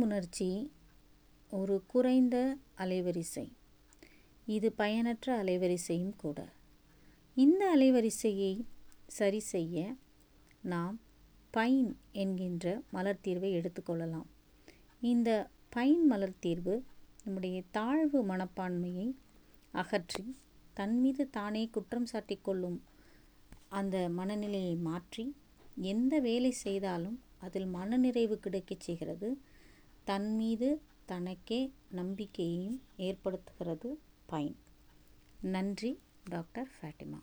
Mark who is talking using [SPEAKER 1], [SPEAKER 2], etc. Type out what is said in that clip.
[SPEAKER 1] உணர்ச்சி ஒரு குறைந்த அலைவரிசை. இது பயனற்ற அலைவரிசையும் கூட. இந்த அலைவரிசையை சரி செய்ய நாம் பைன் என்கின்ற மலர் தீர்வை எடுத்துக்கொள்ளலாம் இந்த பைன் மலர் தீர்வு நம்முடைய தாழ்வு மனப்பான்மையை அகற்றி தன் மீது தானே குற்றம் சாட்டி கொள்ளும் அந்த மனநிலையை மாற்றி எந்த வேலை செய்தாலும் அதில் மனநிறைவு கிடைக்கச் செய்கிறது. தன் மீது தனக்கே நம்பிக்கையையும் ஏற்படுத்துகிறது பைன். நன்றி டாக்டர் ஃபேட்டிமா